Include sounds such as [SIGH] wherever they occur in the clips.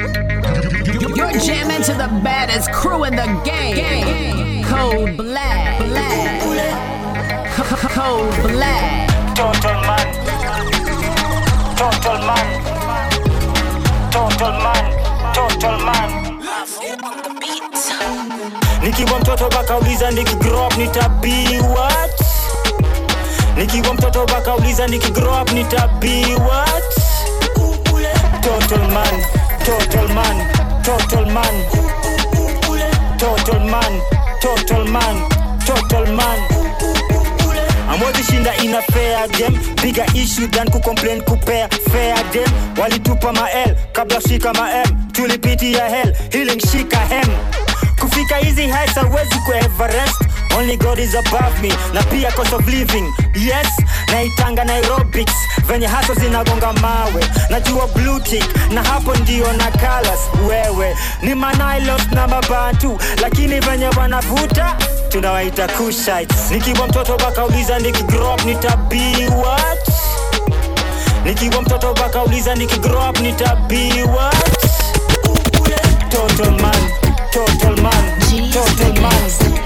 You're jamming to the baddest crew in the game. Cold Black. Black. Cold Black. Total man. Total man. Total man. Total man. Nikiwa mtoto bakauliza nikigrow up nitabi what? Nikiwa mtoto bakauliza nikigrow up nitabi what? Total man. Total man. Total man. Total man. Total man. Total man. amwezi shinda ina fair game bigger issue than kucomplain kupea fair game walitupa mael kabla shika maem tulipitia hell healing shika hem kufika hizi heights hawezi ku everest only god is above me na pia cost of living. Yes naitanga nairobics venye haso zinagonga mawe. Najua blutik na hapo ndio na kalas wewe ni manailos na mabantu lakini venye wanavuta tunawaita kushites. Nikiwa mtoto bakauliza nikigrop what? Nikiwa mtoto bakauliza nikigrop what? Total man total man total man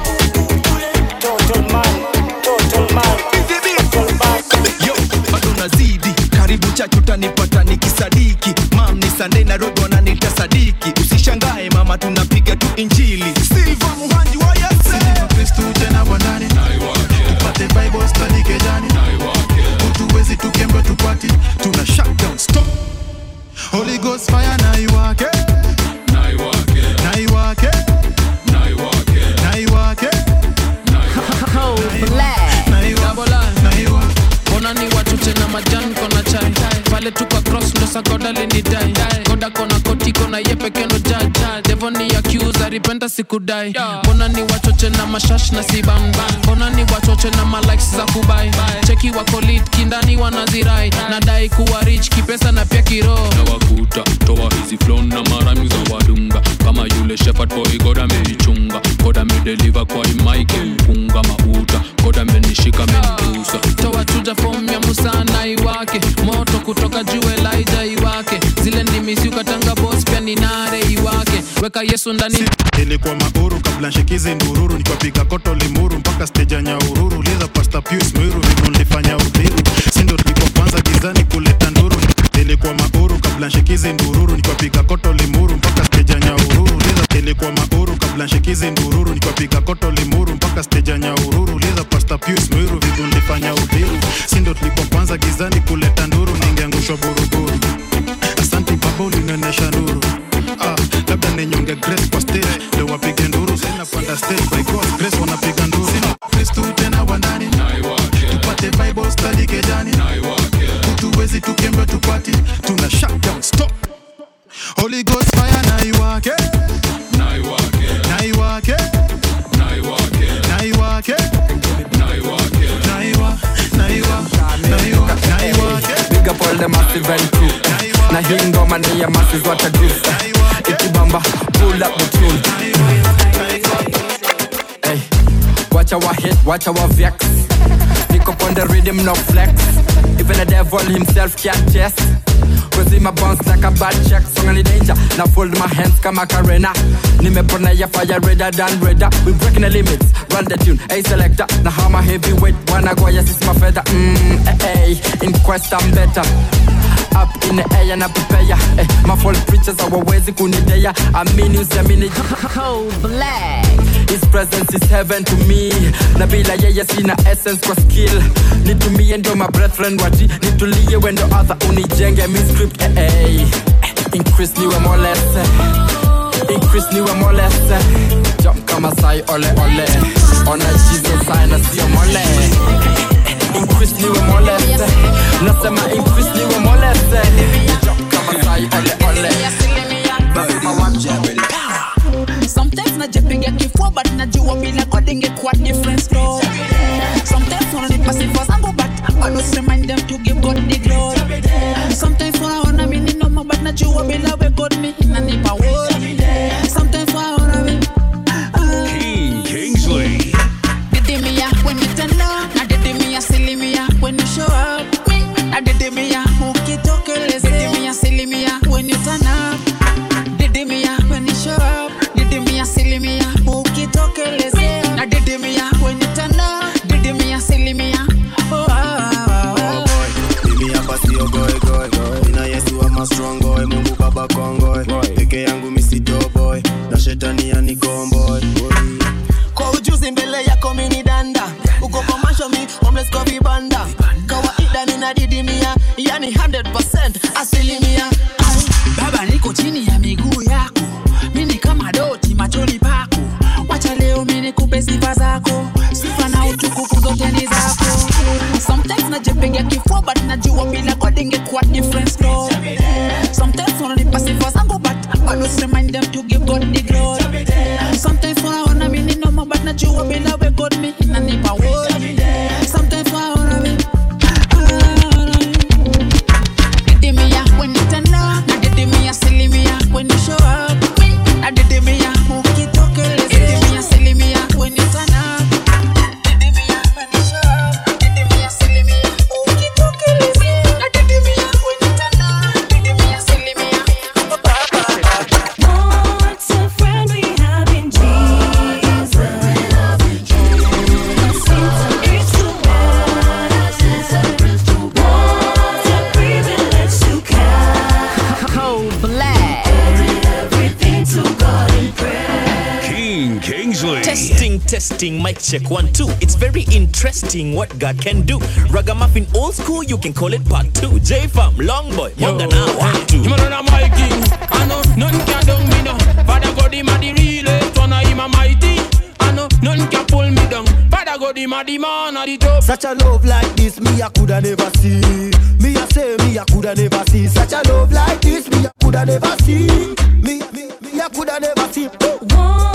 chachu utanipata nikisadiki. Mam ni sandei na Tunale tuko cross ndo sakodali ni dai Koda kona koti kona ye peke no judge Devon ni ya alipenda sikudai mbona ni wachoche na mashash na siban mbona ni wachoche na malikes za kubai. Cheki wakolit kindani wanazirai. Nadai kuwa rich kipesa na pia kiroho nawakuta toa hizi flon na marami za wadunga. Kama yule shepherd boy goda ameichunga goda amedeliva kwa imaike mpunga mauta. Goda amenishika amenigusa. Toa chuja fom ya musana iwake. Moto kutoka juu elaija iwake. Zile ndimisiukatanga bos pia ni nare iwake. Weka yesu ndani ilikuwa mauru kabla nshikizi ndururu nikiwapiga koto limuru mpaka steja nyaururu. Liza pasta pius mwiru vitu nilifanya udhiru sindo tulikuwa kwanza gizani kuleta nduru? Ilikuwa mauru kabla nshikizi ndururu nikiwapiga koto limuru mpaka steja nyaururu. Liza ilikuwa mauru kabla nshikizi ndururu nikiwapiga koto limuru mpaka steja nyaururu. Liza pasta pius mwiru vitu nilifanya udhiru sindo tulikuwa kwanza gizani kuleta nduru ningeangushwa buruburu. Asante baba ulinionyesha nuru. Ah, labda ninyonge sina panda stage by God's grace wanapiga nduru kristu tena wanani tupate bible study kejani. Utuwezi tukembe tupati tuna shutdown stop. Holy ghost fire na iwake na iwake na iwake na iwake na iwa na iwa na iwa na iwake Big up all the massive and crew. Na hii ngoma ni ya masses what a groove Ikibamba pull up the tune watch our hit, watch our vex. Pick up on the rhythm, no flex. Even the devil himself can't test. Cause my bounce like a bad check. Song in danger, now fold my hands kama Karena. Nimepona ya fire redder than redder. We breaking the limits, run the tune. Hey selector, na hammer heavyweight Wanna go, yes it's my feather. Mmm, hey, hey, in quest I'm better. Up in the air na prepare eh, My false preachers hawawezi kunidea Amini usiamini Cold Black. His presence is heaven to me. Na bila yeye sina essence kwa skill. Nitumie ndo my brethren wati nitulie wendo other unijenge mi script eh, eh. increase niwe molese increase niwe molese jump kama sai ole ole. Ona jesus sign na sio mole increase niwe molese nasema increase niwe molese jump kama sai ole ole. Sometimes najipiga kifua but najua bila coding ingekuwa different story. Sometimes wananipa sifa zangu but si remind them to give God the glory. Sometimes wanaona mimi ni noma but najua bila we God me inanipa worry. testing. Mic check one, two. It's very interesting what God can do. Ragamuffin old school, you can call it part two. J Farm, long boy, younger now, one, ah, two. You know, my king. I know none can down me now. Father God, him a the realest one, him a mighty. I know none can pull me down. Father God, him a the man of the job. Such a love like this, me I coulda never see. Me I say, me I coulda never see. Such a love like this, me I coulda never see. Me, me, me I coulda never see. Oh.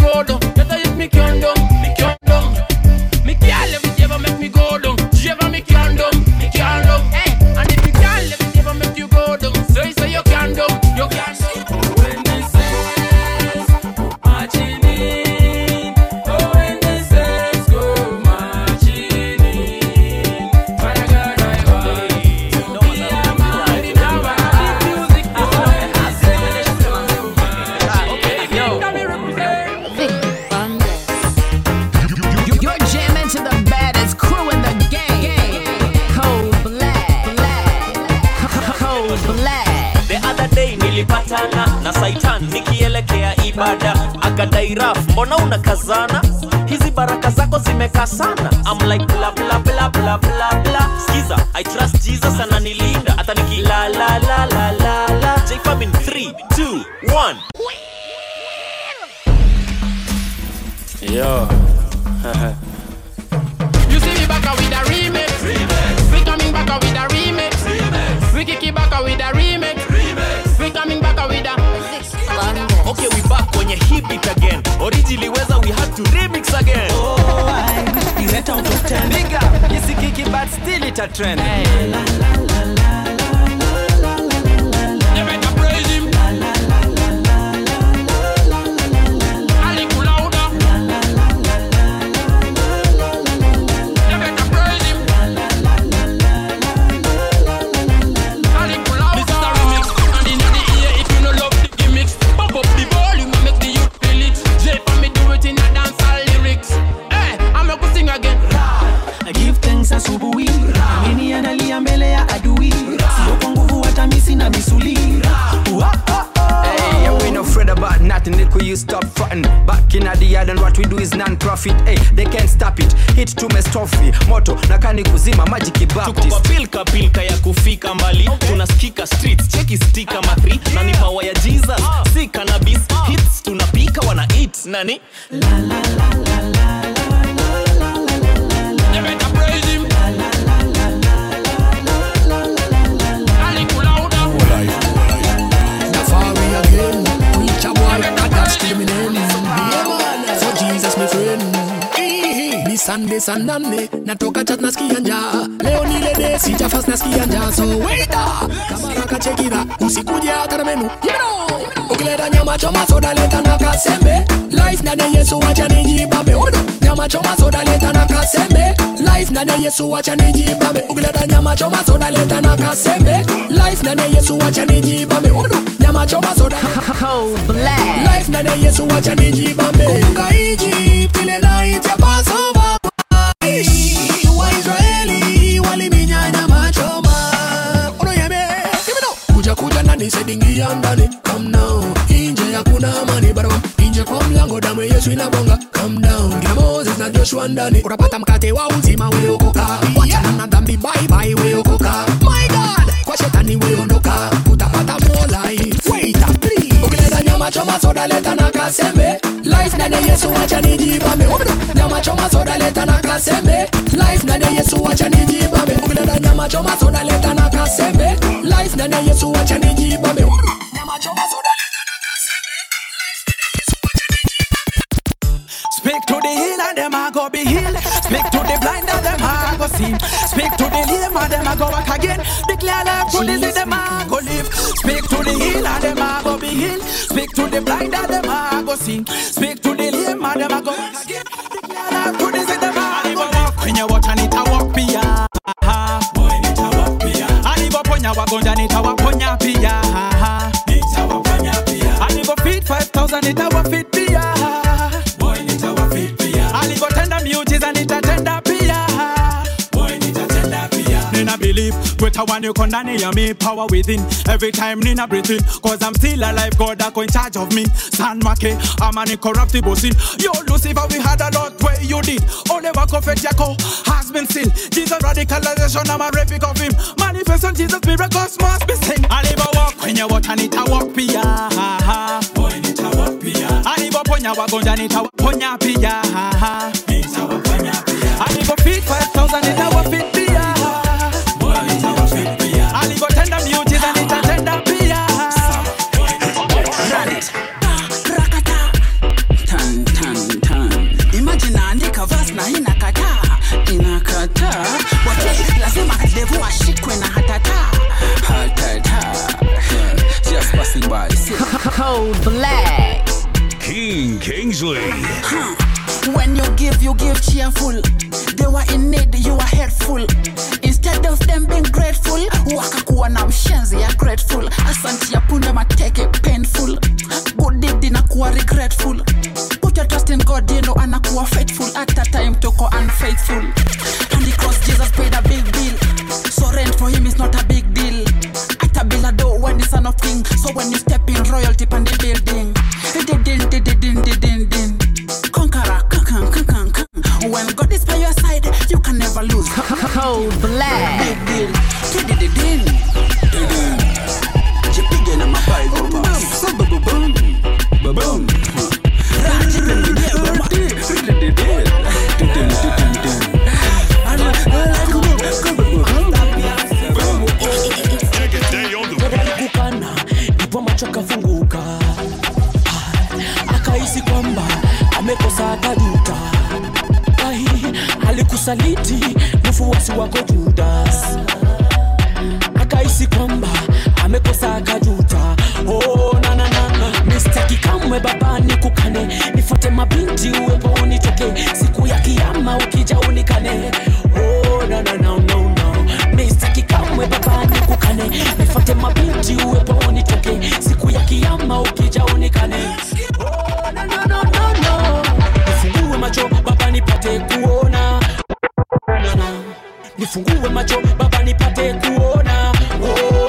road Kairaf, mbona unakazana? Hizi baraka zako zimekaa sana. I'm like bla bla bla bla bla bla. Sikiza, I trust Jesus ananilinda hata niki la la la la la. J Fabian 3 2 1 catch a trend. Hey. Non-profit. Hey, they can't stop it. Hit to moto. Moto nakani kuzima maji kwa pilka ya kufika mbali. Tunasikika streets cheki stika mathri na ni power ya jesus si cannabis hits tunapika wana eat. Nani? You Sunday Sunday, natoka chat nasikia njaa leo ni ile day sija fast nasikia njaa so waita kama raka chekira usikuje hata na menu you know ukileta nyama choma soda leta na kasembe life ya Yesu acha nijibambe odo nyama choma soda leta na kasembe life ya Yesu acha nijibambe ukileta nyama choma soda leta na kasembe life ya Yesu acha nijibambe odo nyama choma soda Cold black. life ya Yesu acha nijibambe kumbuka Egypt ile night ya Passover kuja ndani come now inje hakuna amani barabara inje kwa mlango damu Yesu inabonga. Come down. Kina Moses na Joshua ndani. Utapata mkate wa uzima weokoka. Wachana na dhambi bye bye weokoka choma soda leta na kasembe. Life ndani ya Yesu acha nijibambe nyama choma soda leta na kasembe. Life ndani ya Yesu acha nijibambe ukileta nyama choma soda leta na kasembe. Life ndani ya Yesu acha nijibambe nyama choma soda The healer, them a go be healed. Speak to the blind, and them a go see. Speak to the lame, and them a go walk again. Declare life to the them a go live. Speak to the healer, them a go be healed. Speak to the blind, and them a go see. Speak to the lame, and them a go walk again. Declare life to the them a go live. Kwenye water nitawalk pia. Boy, nitawalk pia. Alipoponya wagonjwa nitawaponya pia. Nitawaponya pia. Alipo feed 5000 nitawafeed pia. Believe greater one you can ndani ya me power within. Every time nina breathe in cause I'm still alive God ako in charge of me. San Make I'm an incorruptible sin. Yo Lucifer we had a lot where you did. Only work of it Yako has been seen Jesus radicalization I'm a replic of him. Manifestation Jesus miracles must be seen. Alibo walk kwenye water nitawalk pia Boy nitawalk pia Alipoponya wagonjwa nitawaponya pia Nitawaponya pia Alipo feed 5000 nitawafeed pia Black. King Kingsley. When you give, you give cheerful. They were in need, you were hateful. Instead of them being grateful, wakakuwa na mshenzi ya grateful. Asanti ya punda mateke painful. Good deed inakuwa regretful. Put your trust in God, you know anakuwa faithful. At a time toko unfaithful. And the cross Jesus paid a big bill. So rent for him is not when the son of king. So when you step in royalty pan the building. Din din din din din din din. Conqueror, kakan, kakan, kakan. When God is by your side, you can never lose. Cold black. Big deal. kiasi kwamba amekosa akajuta. Alikusaliti mfuasi wako Judas, akahisi kwamba amekosa akajuta. Oh. Mistaki kamwe baba nikukane, nifate mabinti uwepo unitoke, siku ya kiyama ukija unikane. Oh, nifate mabinti uwepo unitoke, siku ya kiyama ukija unikane no, no, no, no, no. nifungue macho baba nipate kuona. Oh,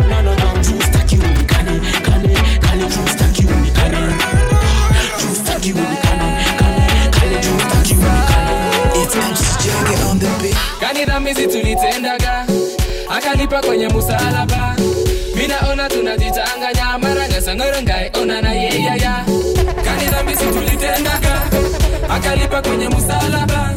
kanidhamisi tulitendaga? Akalipa kwenye musalaba minaona tunajichanganya marangasangorongai ona na yeyaya kanidhamisi tulitendaga akalipa kwenye musalaba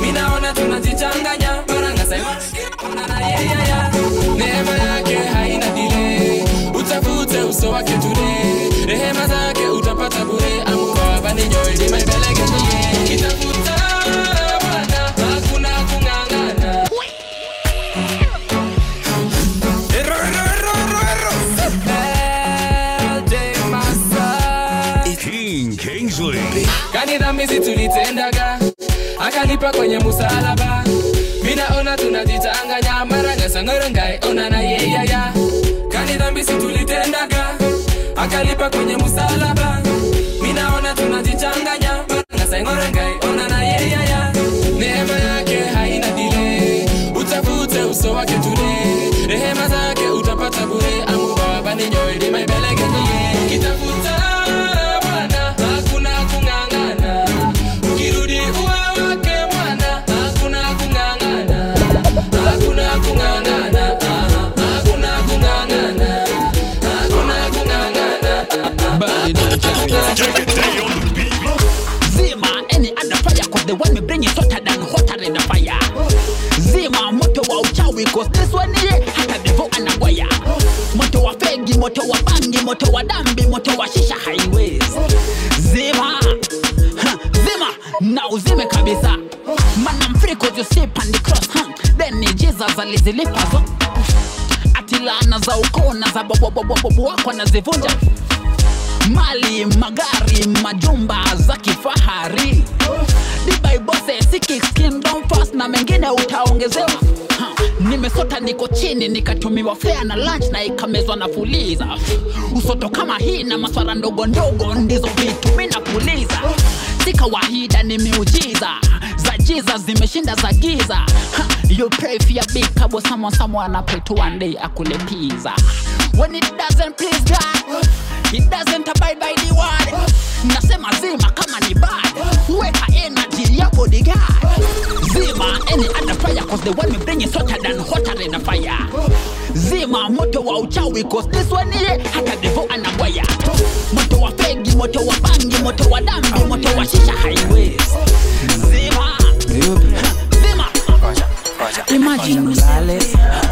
minaona tunajichanganya marangasaona na yeyaya neema yake haina dile utafute uso wake tule rehema zake utapata bure. Amubabaninyoidimaibelegenye akalipa kwenye musalaba minaona tunajichanganya marangasangorongai ona na yeyaya kanidhamisi tulitendaga. Akalipa kwenye musalaba moto wa bangi, moto wa dambi, moto wa shisha highways. Zima, zima na uzime kabisa. Man I'm free ni Jesus alizilipa zo. Ati za ukoo na za bobobobobobo wako anazivunja mali magari majumba za kifahari sikikindom fast na mengine utaongezewa nimesota niko chini nikatumiwa fea na lunch na ikamezwa na fuliza. Usoto kama hii na maswara ndogo ndogo ndizo vitu mi napuliza sikawahida ni za zimeshinda za giza. You pray for your big kabo someone someone pray to one day akule pizza when it doesn't please God it doesn't abide by the word. Nasema zima kama ni bad. Weka energy ya bodyguard. Zima any other fire cause the one me bring is hotter than hotter than the fire. Zima moto wa uchawi cause this one ye hata devo anabwaya moto wa fegi moto wa bangi moto wa dambi moto wa shisha zima imagine ulale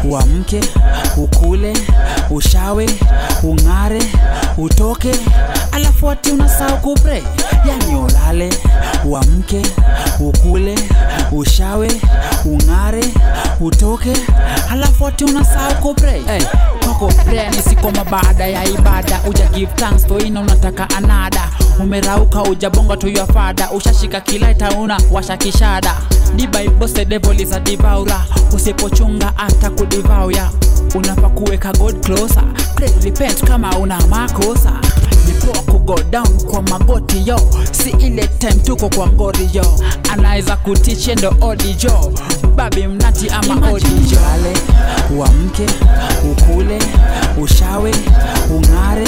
uamke ukule ushawe ung'are utoke alafu ati unasahau kupre yani ulale uamke ukule ushawe ung'are utoke alafu ati unasahau kupre hey, kwako prayer ni baada ya ibada. Uja give thanks for unataka anada umerauka ujabonga tu your father. Ushashika kilaita una washa kishada. Dibaibose devil is a devourer. Usipochunga ata kudivauya. Unafaa kuweka god closer. Pray repent kama una makosa. Down kwa magoti yo. Si ile time tuko kwa ngori yo. Anaweza kutiche ndo odi jo. Babi mnati ama odi jo. uamke ukule ushawe ung'are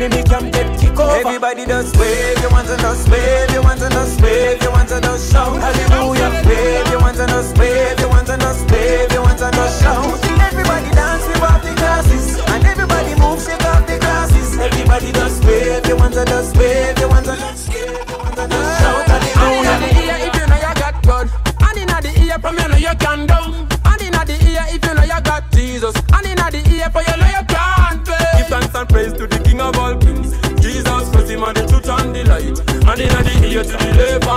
enemy can get kick over. Everybody does wave, you want to just wave, you want to just wave, you want to just shout. Hallelujah, wave, you want to just wave, you want to just wave, you want to just shout. Everybody dance, we off the glasses, and everybody move, shake off the glasses. Everybody does wave, you want to just wave, you want to just wave, you want to just shout. Hallelujah. If you know you got God, and in the ear from you know you can do. Yes,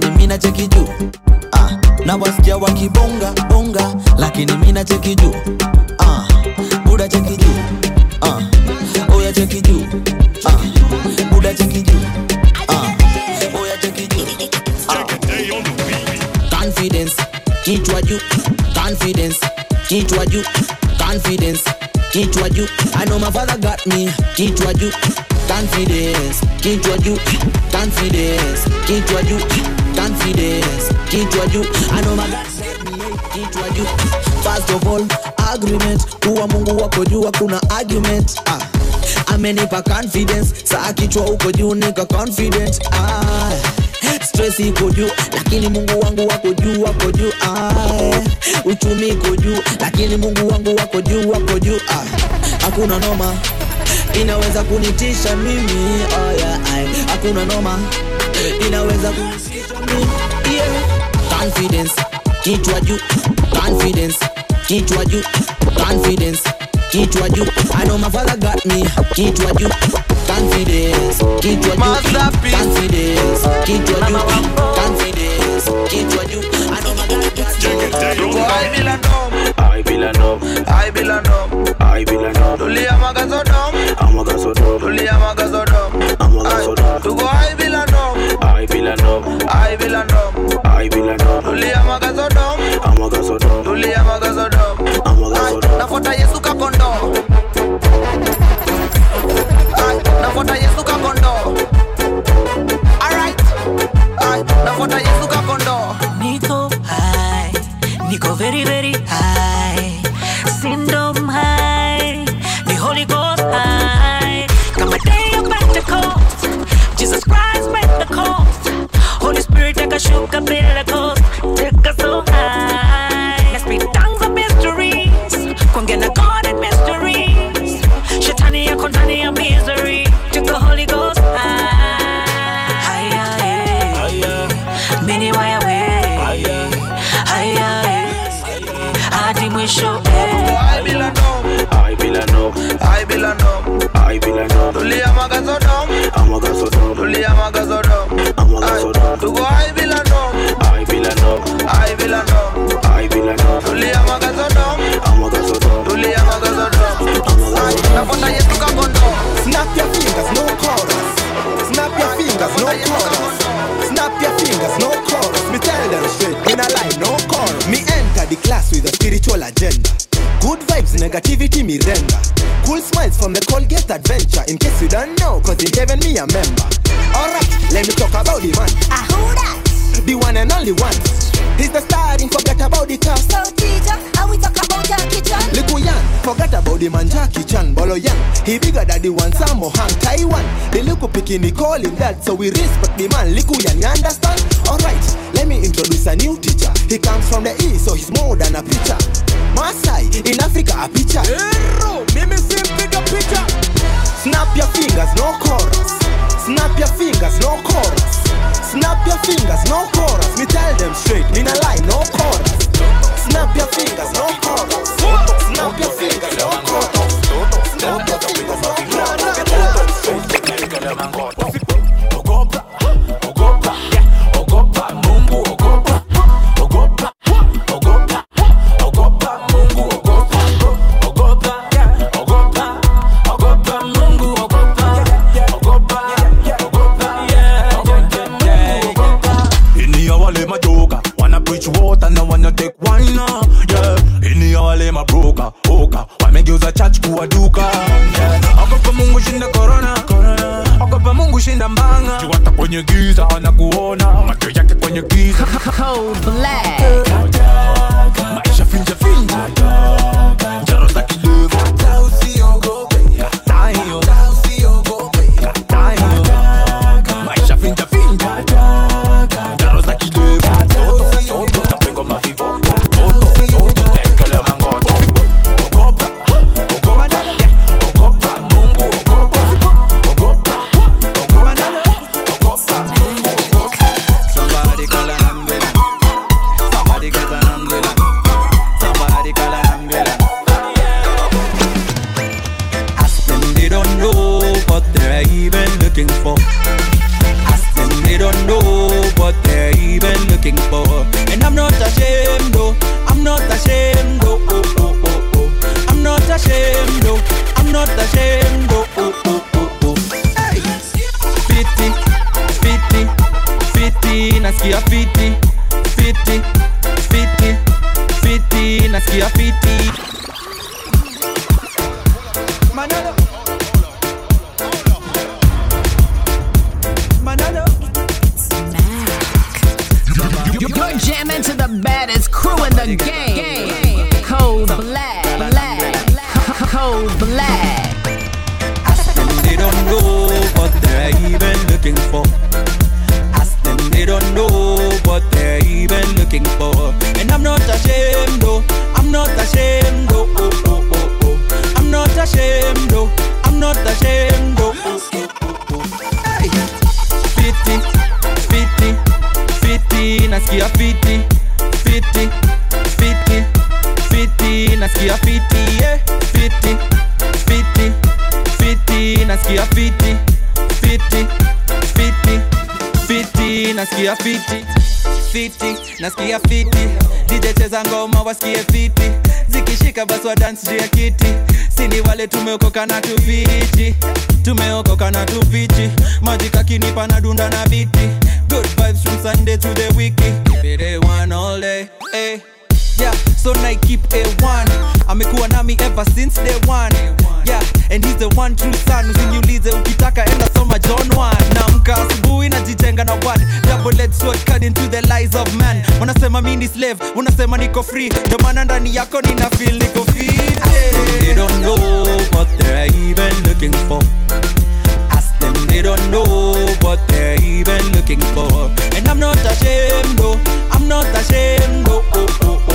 lakini mina cheki juu. Ah, na wasikia wakibonga bonga. Lakini mina cheki juu. Ah, buda cheki juu. Ah, oya cheki juu. Ah, buda cheki juu. Ah, oya cheki juu. Ah. confidence. Kichwa juu. Confidence. Kichwa juu. Confidence kichwa juu i know my father got me. Kichwa juu confidence. Kichwa juu confidence. Kichwa juu confidence. Kichwa juu i know my God kichwa juu first of all agreement. Kuwa mungu wako juu hakuna argument. Ah. amenipa confidence. Saa kichwa uko juu nika confident. Ah. Stress iko juu lakini mungu wangu wako juu wako juu ah. uchumi iko juu lakini mungu wangu wako juu wako juu ah. hakuna noma inaweza kunitisha mimi oh yeah, hakuna noma inaweza kunitisha mimi yeah. confidence kichwa juu confidence kichwa juu confidence kichwa juu i know my father got me kichwa juu confidence. Kichwa juu confidence. Kichwa juu confidence. Kichwa juu i know my father got me I bila dom, I bila la nom, hai bila dom. I bila la nom, Tulia magazo dom, Amagazo dom, tulia magazo dom. amaga so dom, Tuko hai bila dom, I bila la nom, hai bila dom. I bila la nom, Tulia magazo dom, Amagazo dom, tulia magazo dom. Ai, Nafuata Yesu kakondo. Niko high, Niko very very high, Syndrome high, the Holy Ghost high. Come a day of Pentecost, Jesus Christ Pentecost, Holy Spirit take a shook a with a spiritual agenda. Good vibes, negativity, mirenda. Cool smiles from the Colgate adventure. In case you don't know, cause in heaven me a member. Alright, let me talk about the man. Ahura! The one and only one. Forget about the man Jackie Chan? Bolo Yang? he bigger than the one Samo Hang Taiwan. The little bikini call him that So we respect the man. Little Yan, you understand? Alright, let me introduce a new teacher. He comes from the east so he's more than a preacher. Masai, in Africa a preacher. Hero, mimi sim bigger picture Snap your fingers, no chorus. Snap your fingers, no chorus. Snap your fingers, no chorus. Me tell them straight, me a lie, no kwenye giza wanakuona Macho yake kwenye giza Cold black. Fiti, nasikia fiti, fiti, nasikia fiti. DJ ngoma wasikie fiti, zikishika basi wa juu ya kiti. Sini wale tumeokoka na tufiti, tumeokoka na tufiti Maji kakinipa na dunda na biti. Good vibes from Sunday to the wiki. Keep it A1 all day, eh. Yeah, so na keep A1 amekuwa nami ever since day one yeah, and he's the one true son usiniulize ukitaka enda soma John one namka asubuhi najitenga na word double edged sword cut into the lies of man wanasema mi ni slave unasema niko free ndio maana ndani yako nina feel niko free they don't know what they're even looking for Ask them, they don't know what they're even looking for. And I'm not ashamed, though. I'm not ashamed, though. Oh, oh, oh, oh.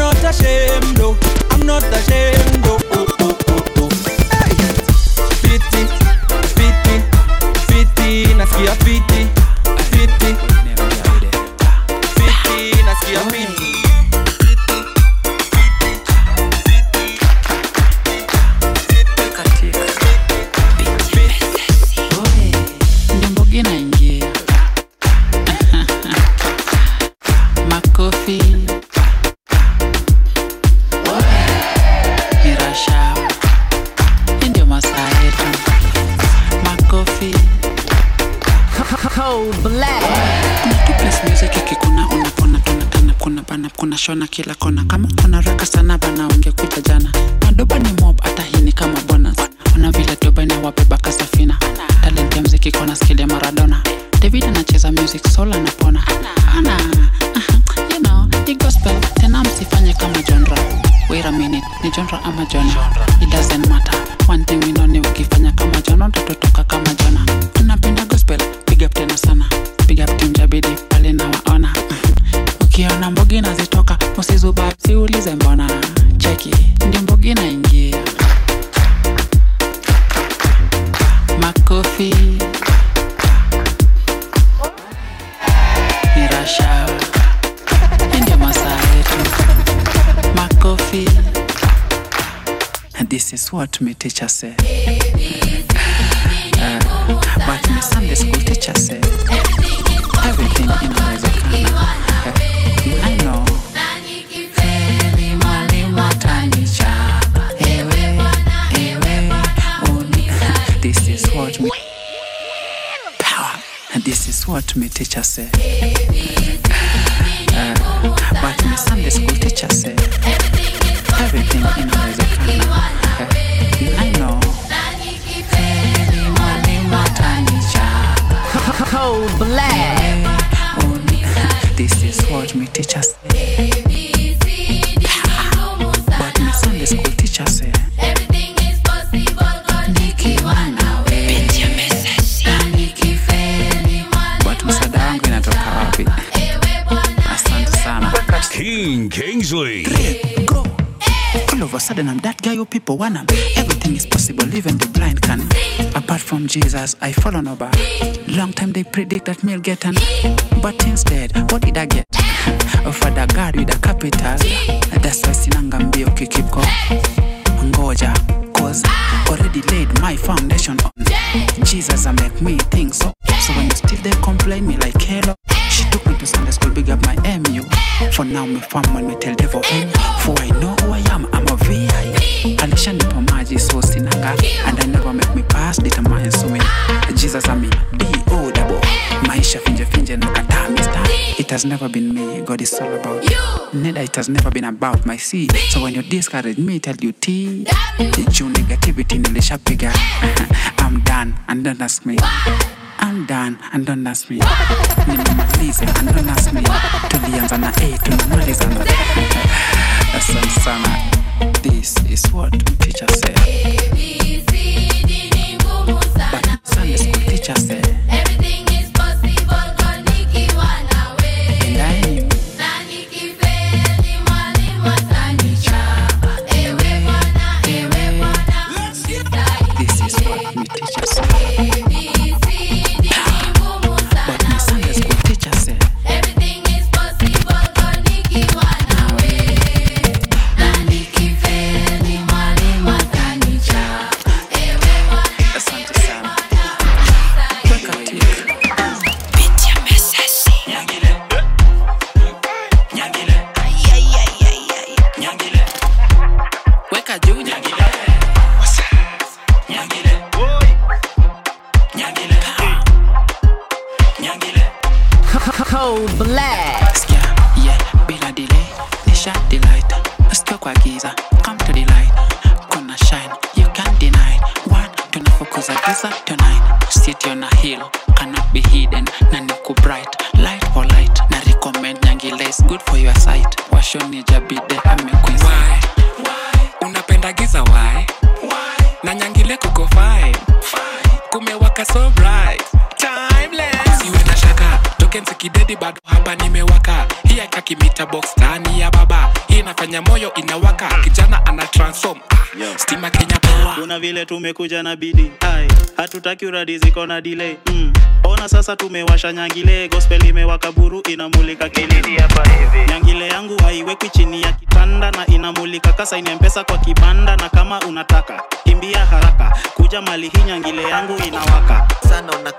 Not ashamed, though. I'm not ashamed, though. Oh, oh, oh, oh. Hey. Fiti, fiti, fiti, nasikia fiti, shona kila kona kama usizuba siulize mbona cheki ndio mbogi naingia makofi. Ni rasha ndio masaa yetu. Makofi. This is what my teacher said. Uh, but my Sunday school teacher said everything inawezekana is what my teacher said uh, but my Sunday school teacher said everything inawezekana uh, I know. Cold black. This is what my teacher said. Sudden, I'm guy you people wanna. Everything is possible, even the blind can. Apart from Jesus, I follow no bar. Long time they predict that me'll get an. But instead, what did I get? A father God with a capital. That's why sinanga mbio kikiko. Ngoja, cause already laid my foundation on. Jesus, I make me think so. So when you still they complain me like hello. She took me to Sunday school, big up my MU. For now, me fam when me tell devil M. For I It has never been me, God is all about you. Neither it has never been about my seed. So when you discourage me, tell you T. Juu negativity nilishapiga. I'm done and don't ask me. I'm done and don't ask me. Nimemaliza and don't ask me. Tulianza na A, tunamaliza na Asante sana. This is what teacher said. But Sunday school teacher said. Uradi na delay mm. ona sasa tumewasha nyangile gospel imewaka buru inamulika hapa hivi. Nyangile yangu haiwekwi chini ya kitanda na inamulika mpesa kwa kibanda na kama unataka kimbia haraka. Kuja mali hii nyangile yangu inawaka. Sana una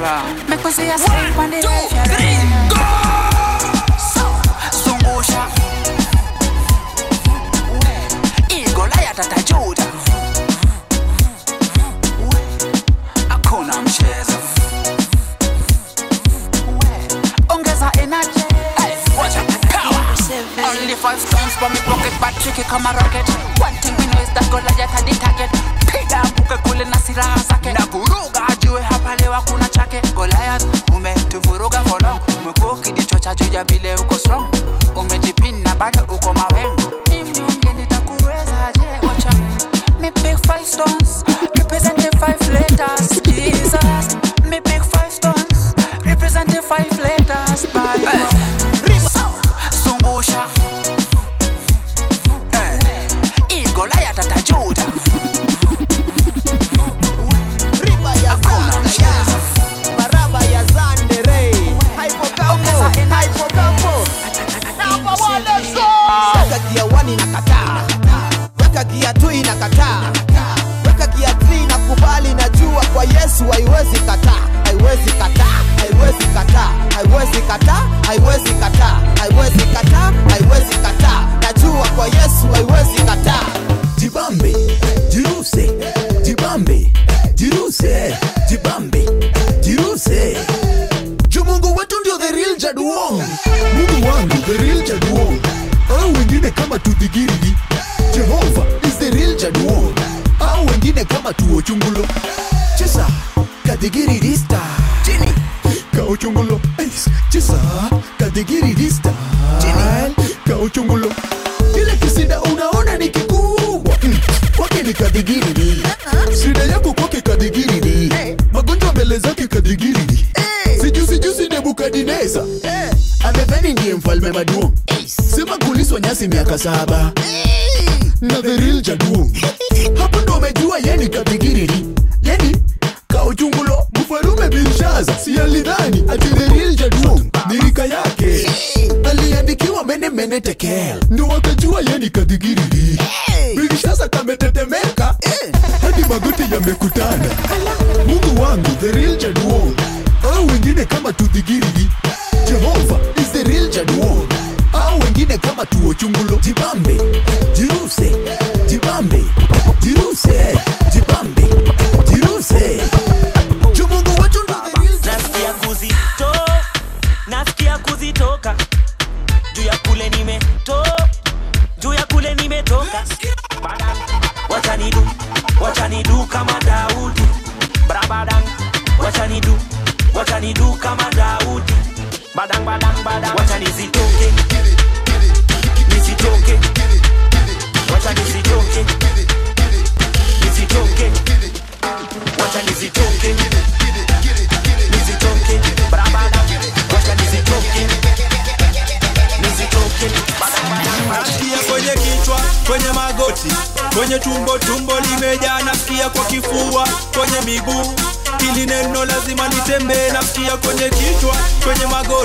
what's wrong. Make sleep on the left, go! So, zungusha. Ya tata Juda. Hakuna mchezo. Ongeza energy. Watch out. Power. Only five stones, but me rocket, but tricky, come a rocket. girigirigi jehova is the real jaduo au wengine kama tuo chungulo chesa kadigirirista chini kauchungulo chesa kadigirirista chini kauchungulo kile kisinda unaona ni kikubwa. Kwake ni kadigiriri shida yako kwake kadigiriri magonjwa mbele zake kadigiriri sijusijusi nebukadineza eh. ameveni ndiye mfalme maduong. Sema kuliswa nyasi miaka saba.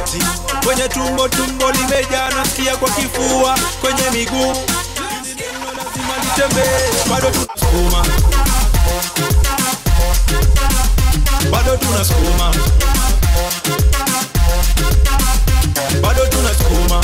magoti, kwenye tumbo tumbo limejaa, nasikia kwa kifua, kwenye miguu. Lazima litembee, bado tunasukuma, bado tunasukuma, bado tunasukuma.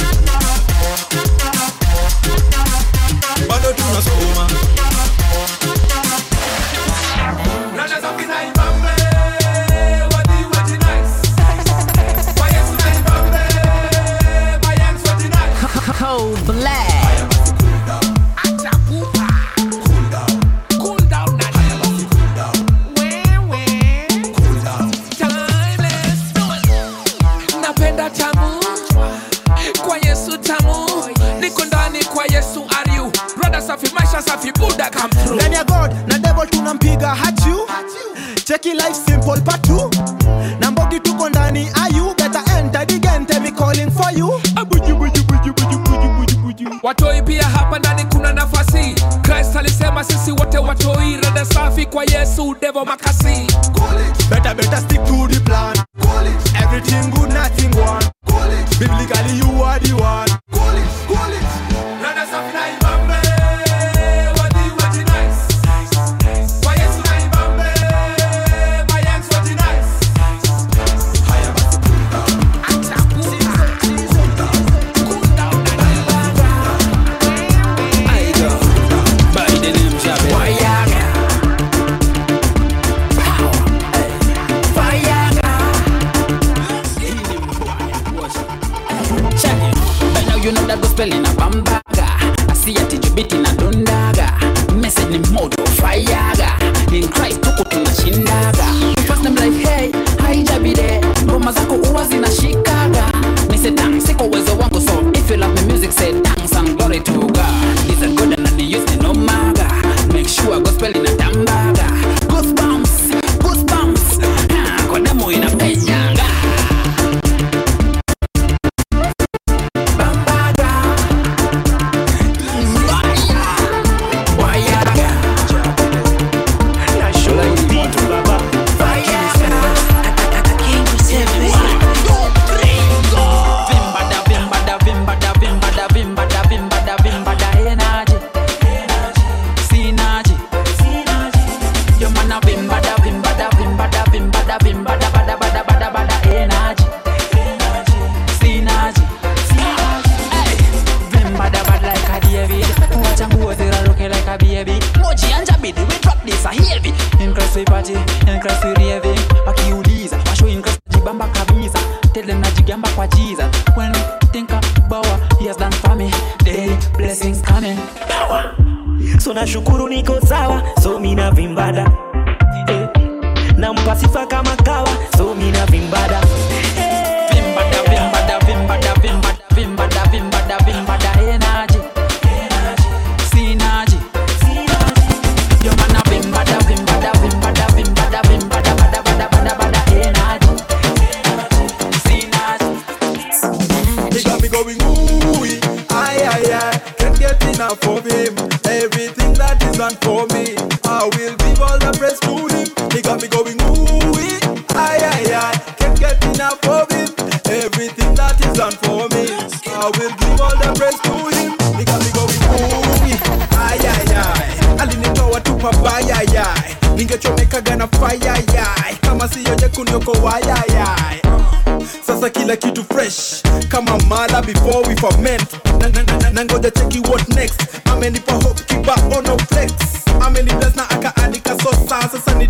way to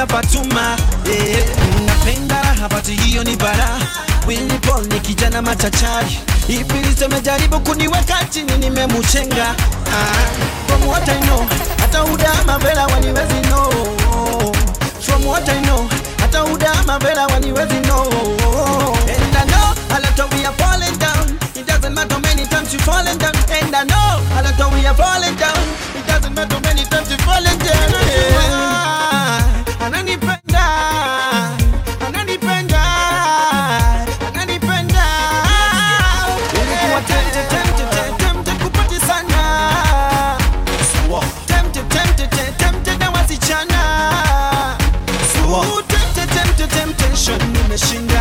napatuma eh, napenda raha pati hiyo ni bara. Willy ni kijana machachari Ibilisi amejaribu kuniweka chini nimemuchenga ah, From what I know hata udama vela waniwezi no From what I know hata udama vela waniwezi no And I know a lot of we are falling down. It doesn't matter many times you falling down. And I know a lot of we are falling down. 것인가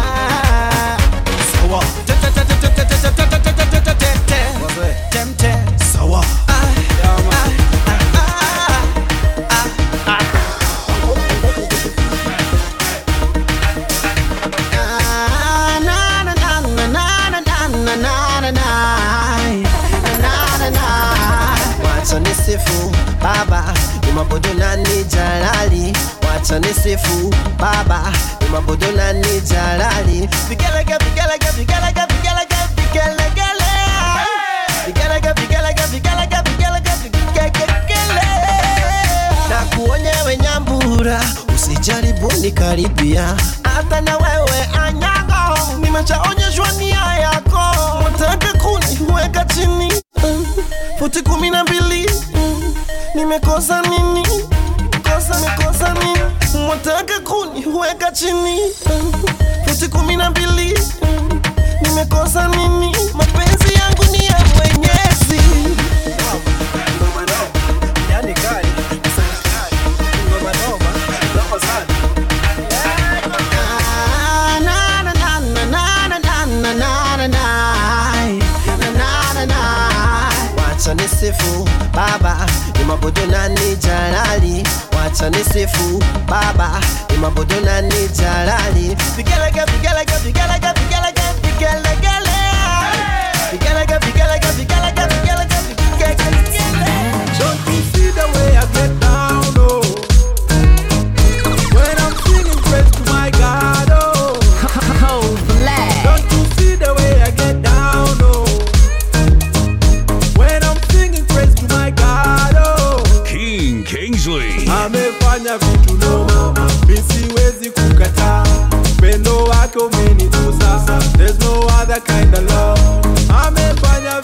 yako umenitusa, there's no other kind of love. Amefanya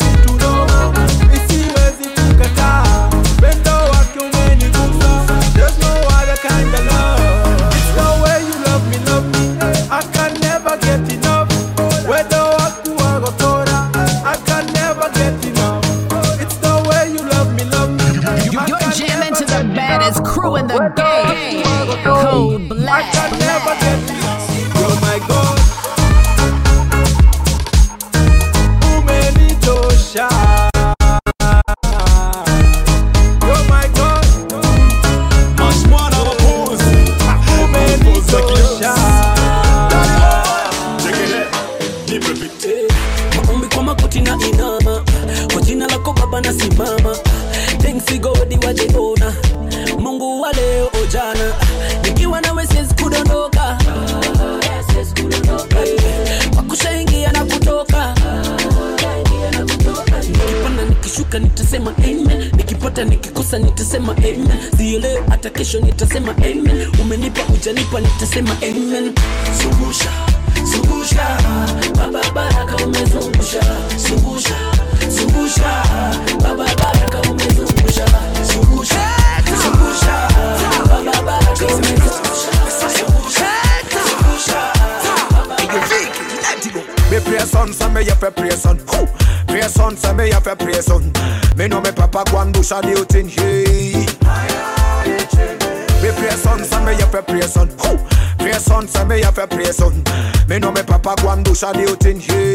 kubwa litasema amen. Zungusha zungusha, Baba Baraka umezungusha, zungusha zungusha, Baba Baraka umezungusha, zungusha zungusha, Baba Baraka umezungusha, Me pray me papa gwan di utin Hey. Me pray son, sa me ya fe pray son me have a place on. Me know me papa go and do sa thing Hey.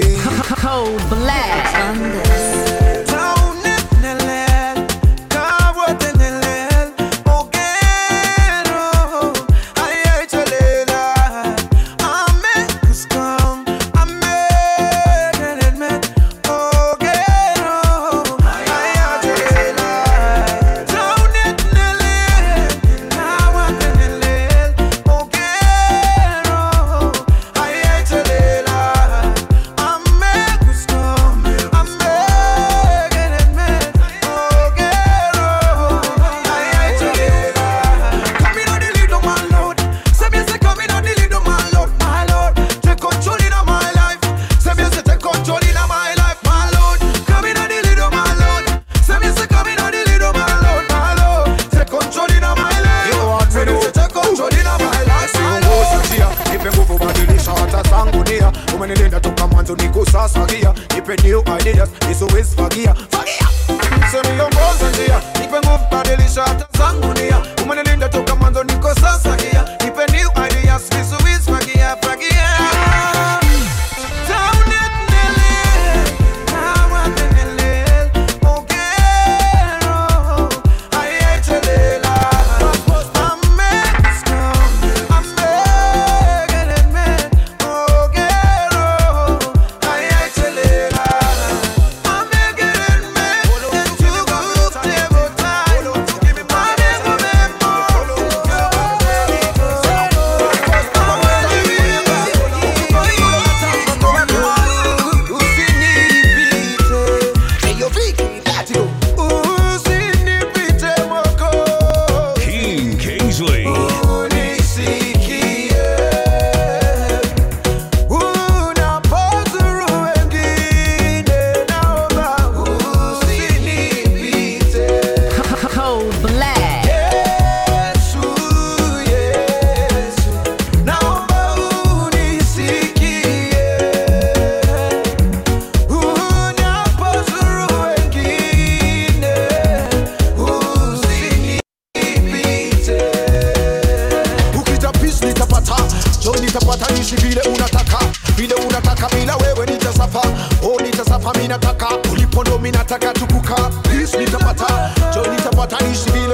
Unataka vile unataka bila wewe nitasafa oh nitasafa mi nataka. Ulipo ndo mi nataka tukuka Peace nitapata. Joy nitapata nishi vile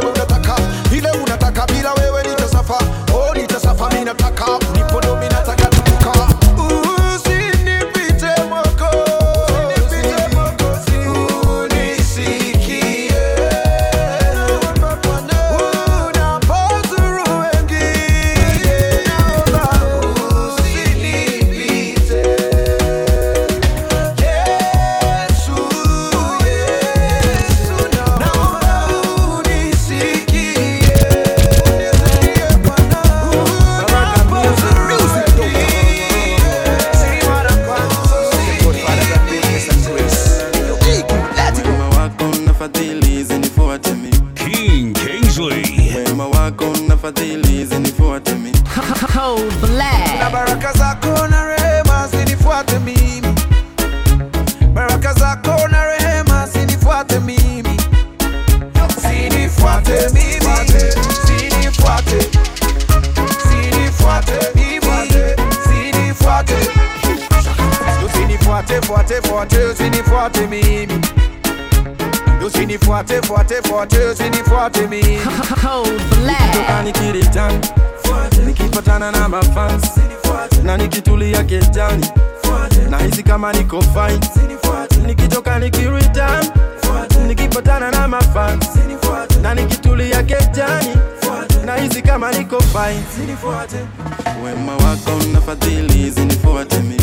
fuate fuate usinifuate mimi Cold [LAUGHS] black. Toka nikiritan nikipatana na mafans. Na nikitulia kejani. Na hisi kama niko fine. Nikitoka nikiritan nikipatana na mafans. Na nikitulia kejani. Na hisi kama niko fine. Wema wako na fadhili zinifuate mi.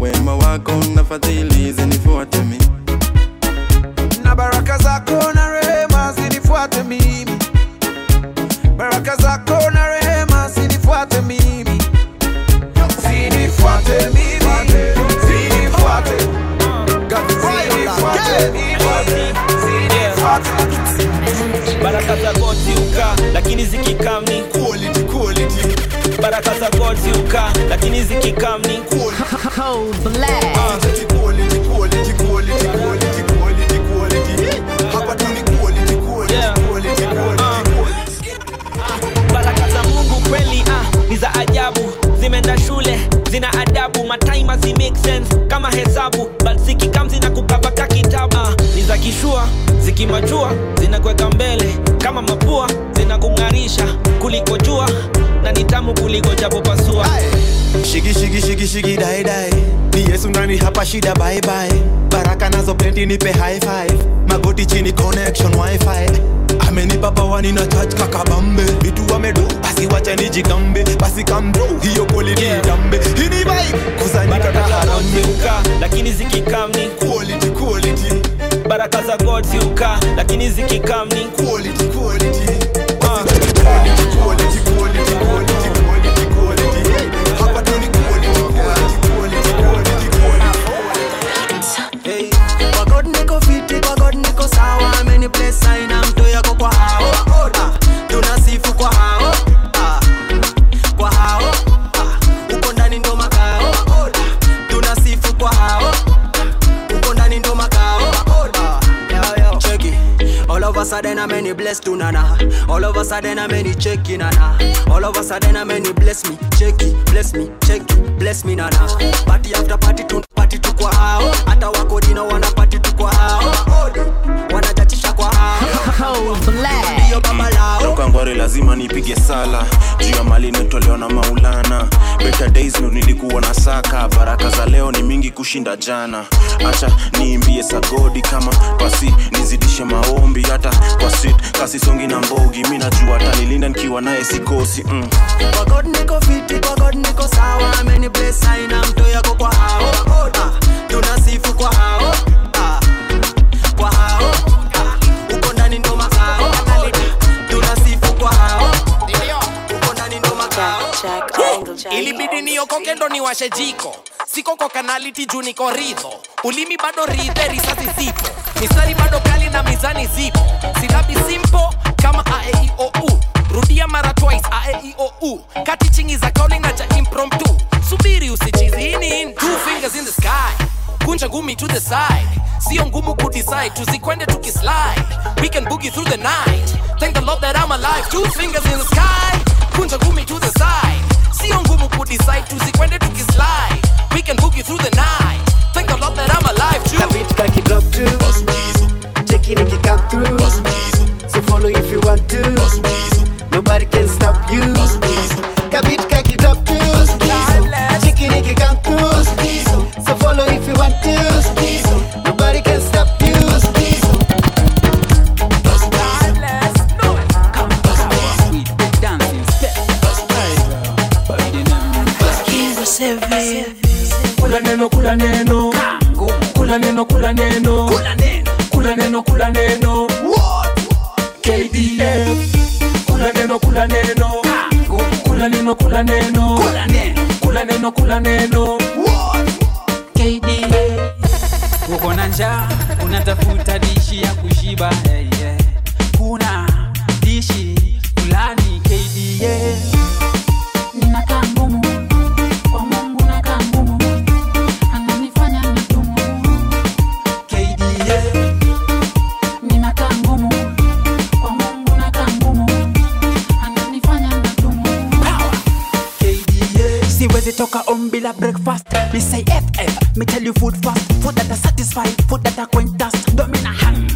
Wema wako na fadhili zinifuate mi baraka zako na rehema zinifuate mimi. Baraka zako na rehema zinifuate mimi. Zinifuate mimi. Zinifuate. Baraka zako ziuka lakini zikikamni quality quality. Baraka zako ziuka lakini zikikam mataima make sense kama hesabu but zikikam na kukavaka kitabu. Uh, ni za kishua zikimajua zinakweka mbele. Kama mapua zinakung'arisha kuliko jua na ni tamu kuliko japopasua shigi shigi shigi shigi dai dai. Ni yesu ndani hapa shida bye bye. Baraka nazo plenty nipe high five. Magoti chini connection wifi. Amenipa pawa nina charge kakabambe vitu wamedo basi wacha nijigambe. Basi kamdo hiyo quality jambe hii ni vibe kusanyika taharambe lakini zikikam ni quality quality. Baraka za god ziuka lakini zikikam ni quality quality of a sudden I'm any blessed to nana. All of a sudden any nana. All of a sudden I'm any bless me checky bless me checky bless me nana. Party after party tu party tu kwa hao. Hata wako dina wana party tu kwa hao Cold black. toka ngware lazima nipige sala. Juu ya mali nitolewa na maulana. Better days ndo nilikuwa na saka. Baraka za leo ni mingi kushinda jana. Acha niimbie sagodi kama pasi nizidishe maombi hata kwa sit kasi songi na mbogi mi najua atanilinda nikiwa naye sikosi mm. kwa God niko fiti kwa God niko sawa. Ameni bless aina mtu yako kwa hao. Tunasifu kwa hao niokoke ndo niwashe jiko. Siko kwa kanaliti juu niko ridho. Ulimi bado ridhe risasi zipo. Mistari bado kali na mizani zipo. Silabi simpo kama aeiou rudia mara twice aeiou kati chingi za kauli na cha impromptu. Subiri usichizini fingers in the sky. Kunja ngumi to the side. Sio ngumu kudecide tuzikwende tukislide. We can boogie through the night. Thank the lord that i'm alive. Two fingers in the sky. Kunja ngumi to the side sio ngumu kudecide tusikwende tukislide we can book you through the night. Thank the lord that i'm alive too. Kabit kaki drop too. Check it if you come through. So follow if you want to. Nobody can stop you. Kabit kaki drop too. Check neno kula neno. Kula neno kula neno. Kula neno kula neno. KDF kula neno kula neno. Kula neno kula neno. Kula neno kula neno. Kdf uko na njaa unatafuta dishi ya kushiba hey, kuna me say ff me tell you food fast food that are satisfied food that are quentas domina ham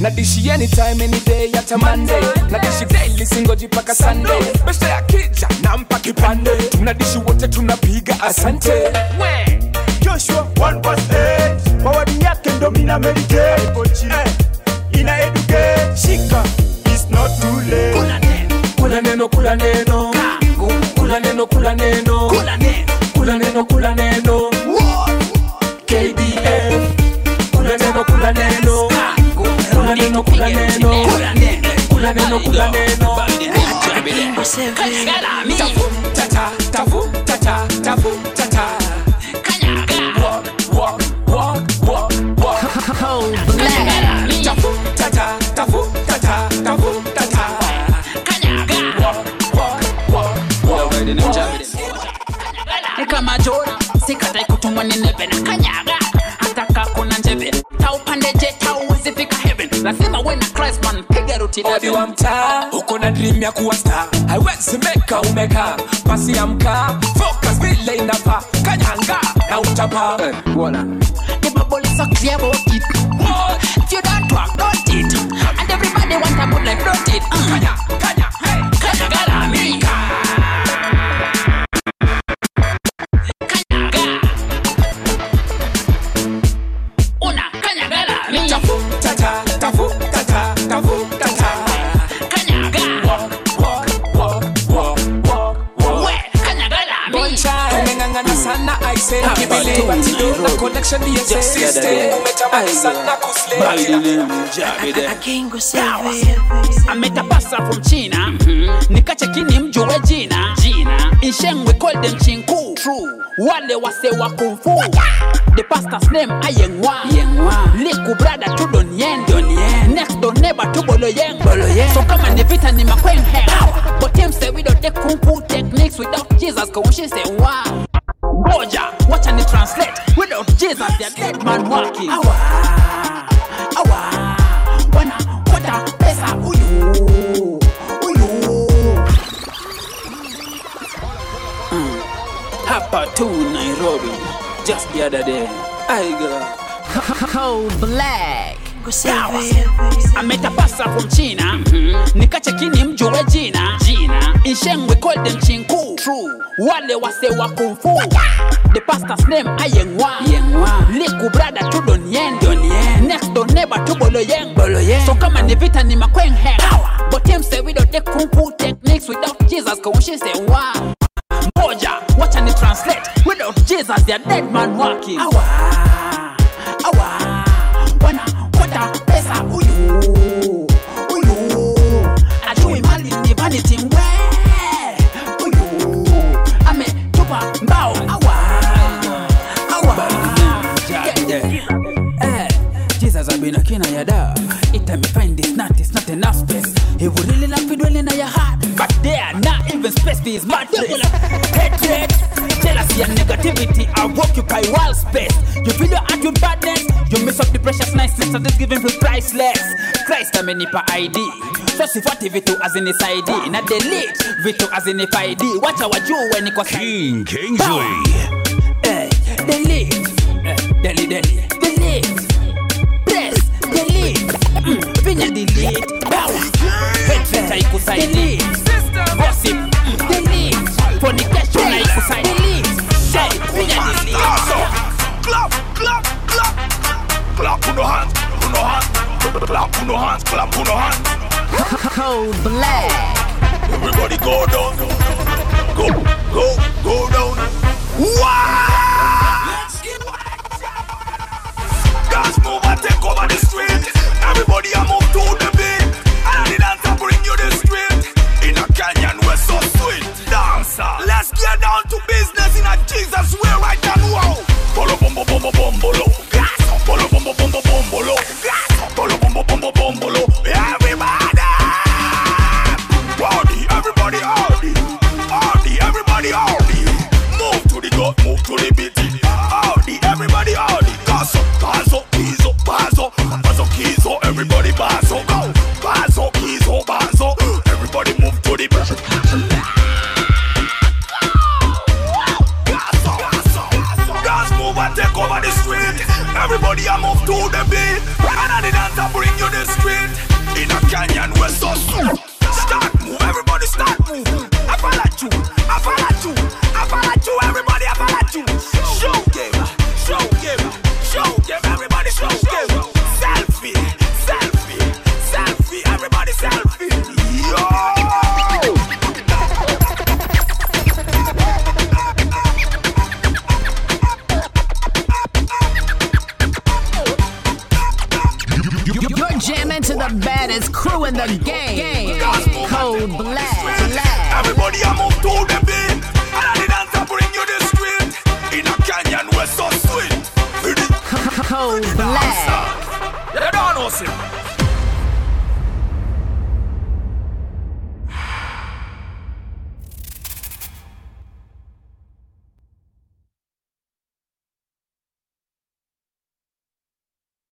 nadishi anytime any day hata monday. Nadishi daily singoji paka sunday. Besta ya kija nampa kipande tunadishi wote tunapiga asante we joshua 1 mawadi yake ndo mina meditate ina educate shika it's not too late. Kula neno. Kula neno kula neno kula neno kula neno. kula neno. Tafu tata tafu tata tafu wa mtaa uko na dream ya kuwa star haiwezi meka umeka basi ya mkaa focus vile inapa kanyanga na utapa is so clear about it. If you don't talk, don't it. And everybody want a good life, don't it. Uh. Kanya, ametapasa from china. Nikachekini mjue jina. Jina. Inshengwe them chinku. Wale wase wa kumfu the pastor's name ayengwa. Yengwa liku brada tu donien next door neighbor tu bolo yeng so kama ni vita ni makweng he but him say we don't take kung fu techniques without jesus. Kaushi say wow ngoja wacha ni translate without jesus they're dead man walking awa awa wana wata pesa huyu huyu Mm. hapa tu nairobi just the other day I go. Cold black. Sawa. ametapasa from china. Nikachekini mjue jina. Jina. Inshengwe call them chinku. True. Wale wase wa kumfu the pastor's name ayengwa. Yengwa liku brother tu donien donien next door neighbor tu boloyeng boloyeng so kama ni vita ni makweng he but him say we don't take kung fu techniques without jesus. Kaushi say wow. Moja wacha ni translate. Without jesus they are dead man walking. Awa. Awa. Wana be knocking on your door. It time you find this not, it's not enough space. He would really like me dwell in your heart, but they are not even space for his mattress. Hatred, jealousy, and negativity are occupy wild space. You feel your heart with badness, you miss up the precious niceness of this giving for priceless. Christ, I'm a ID. So see what V2 as in his ID, not a lead. V2 as in his ID. Watch our Jew when he King Kingsley. Eh, eh, delete. Delete. Delete delete mm, Pinya delete Dawa Headset haikusaidi Delete Gossip mm, Delete Fornication haikusaidi Delete Hey, pinya delete Clap, Clap, clap, clap Clap uno hands, Put uno hands Clap Put uno hands, clap Put uno hands Cold black Everybody go down. Go, go, go down. Wow Gloria